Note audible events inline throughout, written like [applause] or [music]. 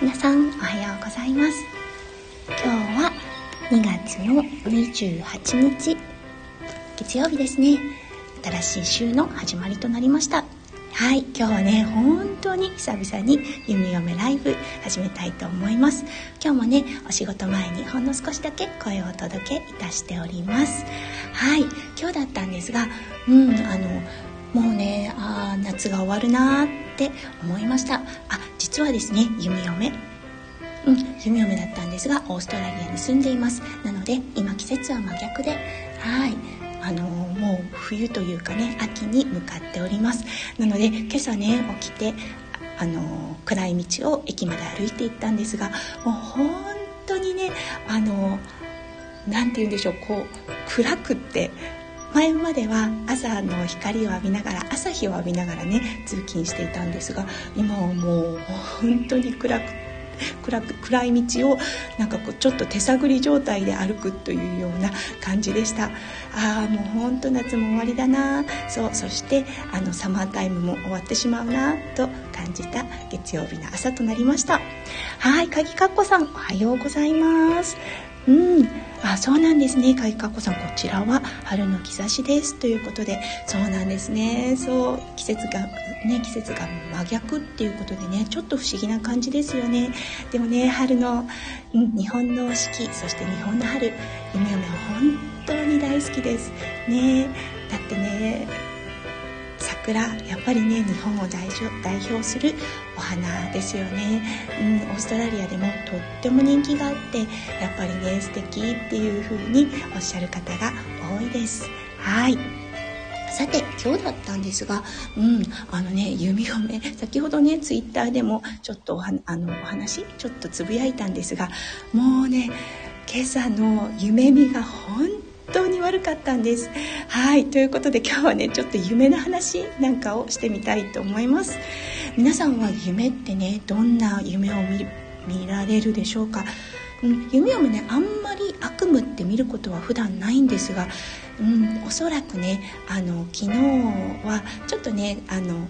皆さんおはようございます。今日は2月の28日月曜日ですね。新しい週の始まりとなりました。はい今日はね本当に久々に弓嫁ライブ始めたいと思います。今日もねお仕事前にほんの少しだけ声をお届けいたしております。はい今日だったんですがうんあのもうねあ夏が終わるなって思いました。あ実はですね弓嫁。うん弓嫁だったんですがオーストラリアに住んでいます。なので今季節は真逆ではい。あのもう冬というかね秋に向かっております。なので今朝ね起きてあの暗い道を駅まで歩いていったんですがもう本当にねあの何て言うんでしょうこう暗くって前までは朝の光を浴びながら朝日を浴びながらね通勤していたんですが今はもう本当に暗く暗く暗い道をなんかこうちょっと手探り状態で歩くというような感じでした。ああもう本当夏も終わりだな。そうそしてあのサマータイムも終わってしまうなと感じた月曜日の朝となりました。はい鍵かっこさんおはようございます。うん。あそうなんですね。かいかこさんこちらは春の兆しです。ということで。そうなんですね。そう季節がね季節が真逆っていうことでね。ちょっと不思議な感じですよね。でもね春の、うん、日本の四季そして日本の春。夢嫁は本当に大好きです。ね。だってね桜やっぱりね日本を代表するお花ですよね、うん、オーストラリアでもとっても人気があってやっぱりね素敵っていう風におっしゃる方が多いです。はい。さて今日だったんですが、うん、あのね弓嫁先ほどねツイッターでもちょっとおあのお話ちょっとつぶやいたんですがもうね今朝の夢見が本当当に悪かったんです。はいということで今日はねちょっと夢の話なんかをしてみたいと思います。皆さんは夢ってねどんな夢を見られるでしょうか、うん、夢をねあんまり悪夢って見ることは普段ないんですが、うん、おそらくねあの昨日はちょっとねあの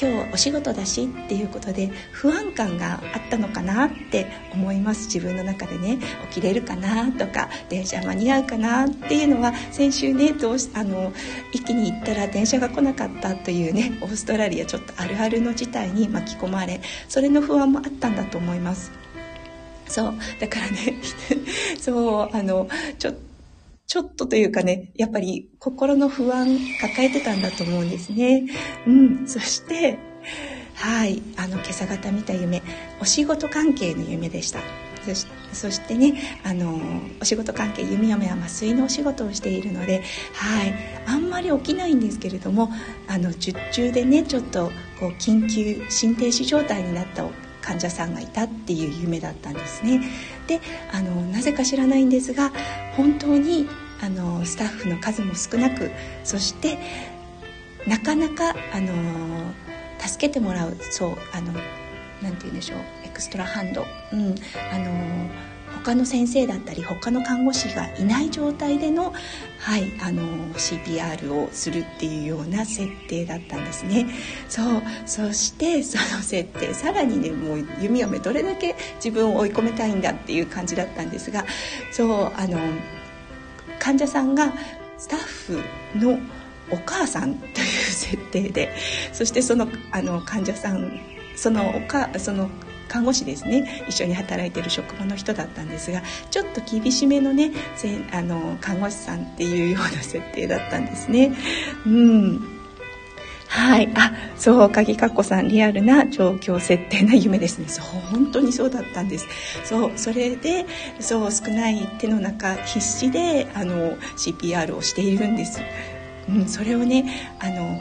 今日お仕事だしっていうことで不安感があったのかなって思います。自分の中でね。起きれるかなとか電車間に合うかなっていうのは先週ねどうしあの一気に行ったら電車が来なかったというねオーストラリアちょっとあるあるの事態に巻き込まれそれの不安もあったんだと思います。そうだからね [laughs] そうあのちょっちょっとというかね、やっぱり心の不安抱えてたんだと思うんですね。うん、そして、はい、あの今朝方見た夢、お仕事関係の夢でした。そしそしてねあのお仕事関係弓嫁は麻酔のお仕事をしているので、はい、あんまり起きないんですけれどもあの術中でねちょっとこう緊急心停止状態になった患者さんがいたっていう夢だったんですね。であのなぜか知らないんですが本当にあのスタッフの数も少なくそしてなかなかあの助けてもらうそうあのなて言うんでしょうエクストラハンド、うん、あの他の先生だったり他の看護師がいない状態での,、はい、あの CPR をするっていうような設定だったんですね。そうそしてその設定さらにねもう弓嫁どれだけ自分を追い込めたいんだっていう感じだったんですがそうあの患者さんがスタッフのお母さんという設定でそしてそのあの患者さんそのおかその看護師ですね一緒に働いてる職場の人だったんですがちょっと厳しめのねあの看護師さんっていうような設定だったんですね。うんはい。あ、そう、鍵かっこさん、リアルな状況設定な夢ですね。そう、本当にそうだったんです。そう、それで、そう、少ない手の中、必死で、あの、CPR をしているんです。うん、それをね、あの、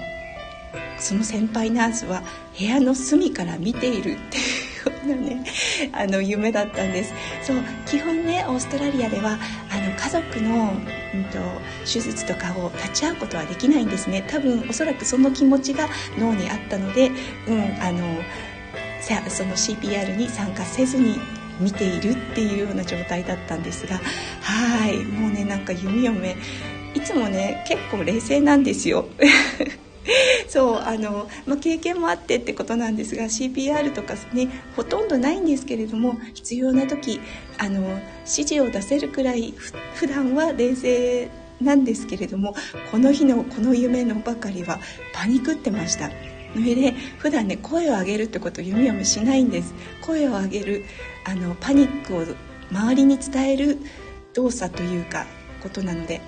その先輩ナースは部屋の隅から見ているっていうなね。あの夢だったんです。そう基本ねオーストラリアではあの家族の、うんと、手術とかを立ち会うことはできないんですね。多分おそらくその気持ちが脳にあったので、うん、あのその CPR に参加せずに見ているっていうような状態だったんですがはい。もうねなんか弓嫁。いつもね結構冷静なんですよ。[laughs] そうあの、まあ、経験もあってってことなんですが CPR とかねほとんどないんですけれども必要な時あの指示を出せるくらい普段は冷静なんですけれどもこの日のこの夢のばかりはパニクってました。それで普段ね声を上げるってことを弓嫁しないんです。声を上げるあのパニックを周りに伝える動作というかことなので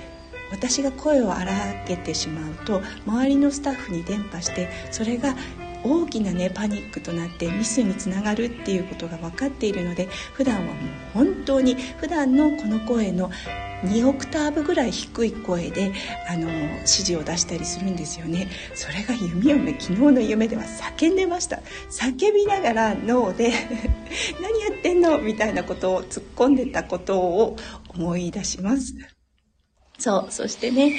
私が声を荒げてしまうと周りのスタッフに伝播してそれが大きなねパニックとなってミスにつながるっていうことが分かっているので普段はもう本当に普段のこの声の2オクターブぐらい低い声であの指示を出したりするんですよね。それが弓嫁昨日の夢では叫んでました。叫びながら脳で [laughs] 何やってんの？みたいなことを突っ込んでたことを思い出します。そうそしてね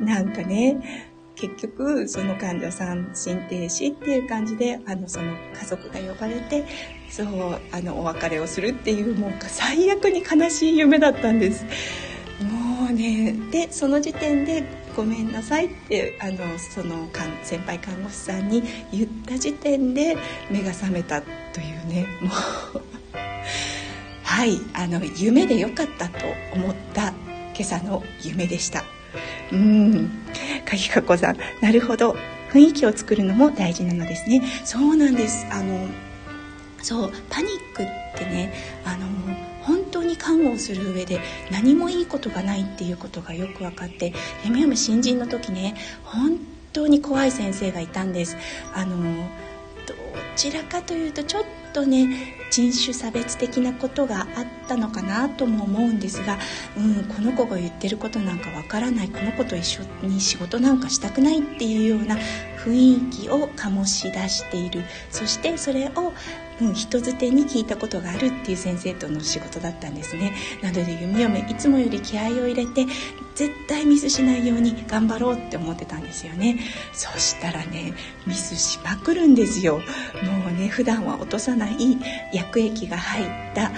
うん。[laughs] なんかね結局その患者さん心停止っていう感じであのその家族が呼ばれてそうあのお別れをするっていうもう最悪に悲しい夢だったんです。もうねでその時点で「ごめんなさい」ってあのその先輩看護師さんに言った時点で目が覚めたというねもう。はいあの夢でよかったと思った今朝の夢でした。うん。鍵かこさんなるほど。雰囲気を作るのも大事なのですね。そうなんです。あのそうパニックってねあの本当に看護をする上で何もいいことがないっていうことがよく分かって夢読む新人の時ね本当に怖い先生がいたんです。あのどちらかというとちょっとね人種差別的なことがあったのかなとも思うんですが、うん、この子が言ってることなんかわからない。この子と一緒に仕事なんかしたくないっていうような雰囲気を醸し出している。そしてそれをうん、人づてに聞いたことがあるっていう先生との仕事だったんですね。なので弓嫁いつもより気合を入れて絶対ミスしないように頑張ろうって思ってたんですよね。そしたらねミスしまくるんですよ。もうね普段は落とさない薬液が入ったあの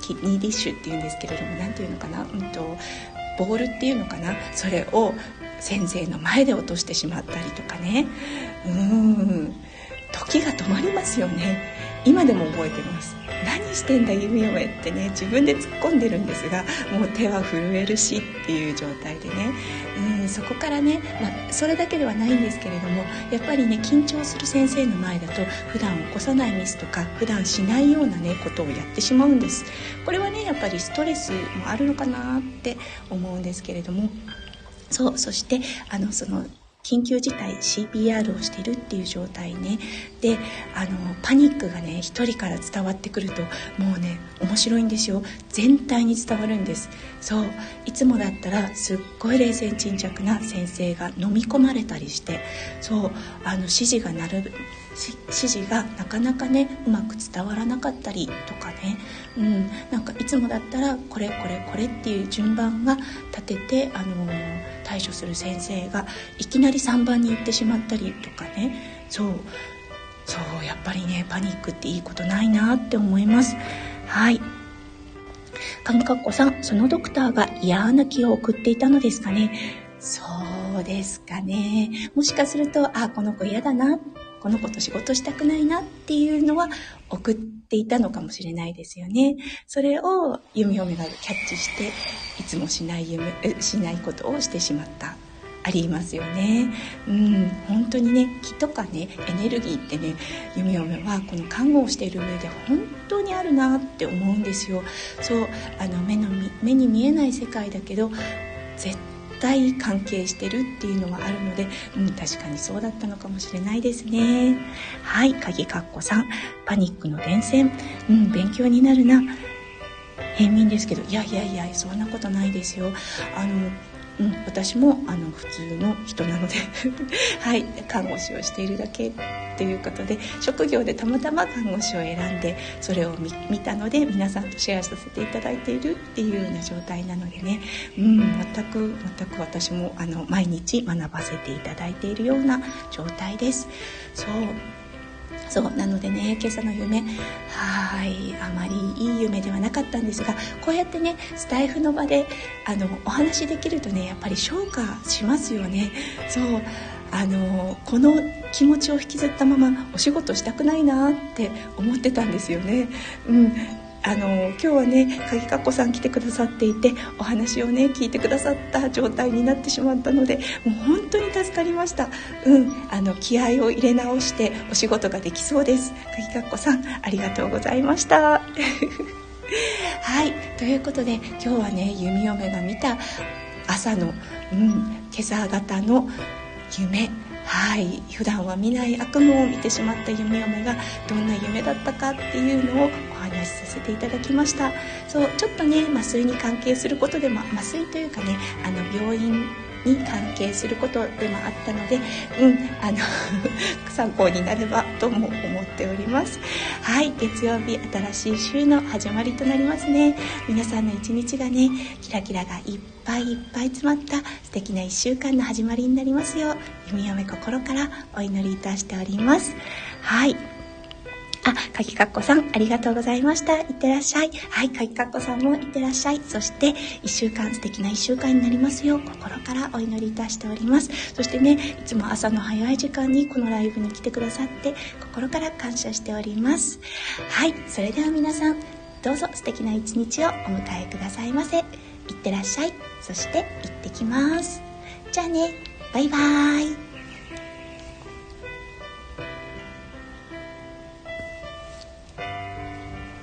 キッニーディッシュっていうんですけれども何ていうのかな、うんと、ボールっていうのかな。それを先生の前で落としてしまったりとかね。うん。時が止まりますよね。今でも覚えてます。何してんだ弓嫁ってね。自分で突っ込んでるんですがもう手は震えるしっていう状態でね。うんそこからね、まあ、それだけではないんですけれどもやっぱりね緊張する先生の前だと普段起こさないミスとか普段しないようなねことをやってしまうんです。これはねやっぱりストレスもあるのかなって思うんですけれども。そうそしてあのその緊急事態 CPR をしてるっていう状態ね。であのパニックがね一人から伝わってくるともうね面白いんですよ。全体に伝わるんです。そう。いつもだったらすっごい冷静沈着な先生が飲み込まれたりしてそうあの指示が鳴る指示がなかなかねうまく伝わらなかったりとかね、うん、なんかいつもだったらこれこれこれっていう順番が立てて、あのー、対処する先生がいきなり3番に行ってしまったりとかね。そう。そうやっぱりねパニックっていいことないなって思います。はい。紙かっこさんそのドクターが嫌な気を送っていたのですかね。そうですかね。もしかするとあこの子嫌だなこの子と仕事したくないなっていうのは送っていたのかもしれないですよね。それを弓嫁がキャッチして、いつもしない夢、しないことをしてしまった。ありますよね。うん、本当にね、気とかね、エネルギーってね、弓嫁はこの看護をしている上で本当にあるなって思うんですよ。そう、あの目の目に見えない世界だけど、絶対関係してるっていうのはあるので、うん、確かにそうだったのかもしれないですね。はい、鍵かっこさん、パニックの伝染、うん、勉強になるな。平民ですけど、いやいやいや、そんなことないですよ。あの、うん、私もあの普通の人なので [laughs] はい看護師をしているだけということで職業でたまたま看護師を選んでそれを見たので皆さんとシェアさせていただいているっていうような状態なのでね、うん、全く全く私もあの毎日学ばせていただいているような状態です。そう。そうなのでね今朝の夢はいあまりいい夢ではなかったんですがこうやってねスタイフの場であのお話できるとねやっぱり消化しますよねそうあのこの気持ちを引きずったままお仕事したくないなって思ってたんですよね。うんあの今日はね鍵かっこさん来てくださっていてお話をね聞いてくださった状態になってしまったのでもう本当に助かりました。うんあの気合を入れ直してお仕事ができそうです。鍵かっこさんありがとうございました。[laughs] はいということで今日はね弓嫁が見た朝の、うん、今朝方の夢。はい。普段は見ない悪夢を見てしまった夢嫁がどんな夢だったかっていうのをお話しさせていただきました。そうちょっとね麻酔に関係することでも麻酔というかねあの病院に関係することでもあったので、うん、あの [laughs] 参考になればとも思っております。はい月曜日新しい週の始まりとなりますね。皆さんの一日がねキラキラがいっぱいいっぱい詰まった素敵な1週間の始まりになりますよう弓嫁心からお祈りいたしております。はい。あ、かきかっこさん、ありがとうございました。いってらっしゃい。はい、かきかっこさんもいってらっしゃい。そして、一週間、素敵な一週間になりますよう、心からお祈りいたしております。そしてね、いつも朝の早い時間にこのライブに来てくださって、心から感謝しております。はい、それでは皆さん、どうぞ素敵な一日をお迎えくださいませ。いってらっしゃい。そして、行ってきます。じゃあね、バイバーイ。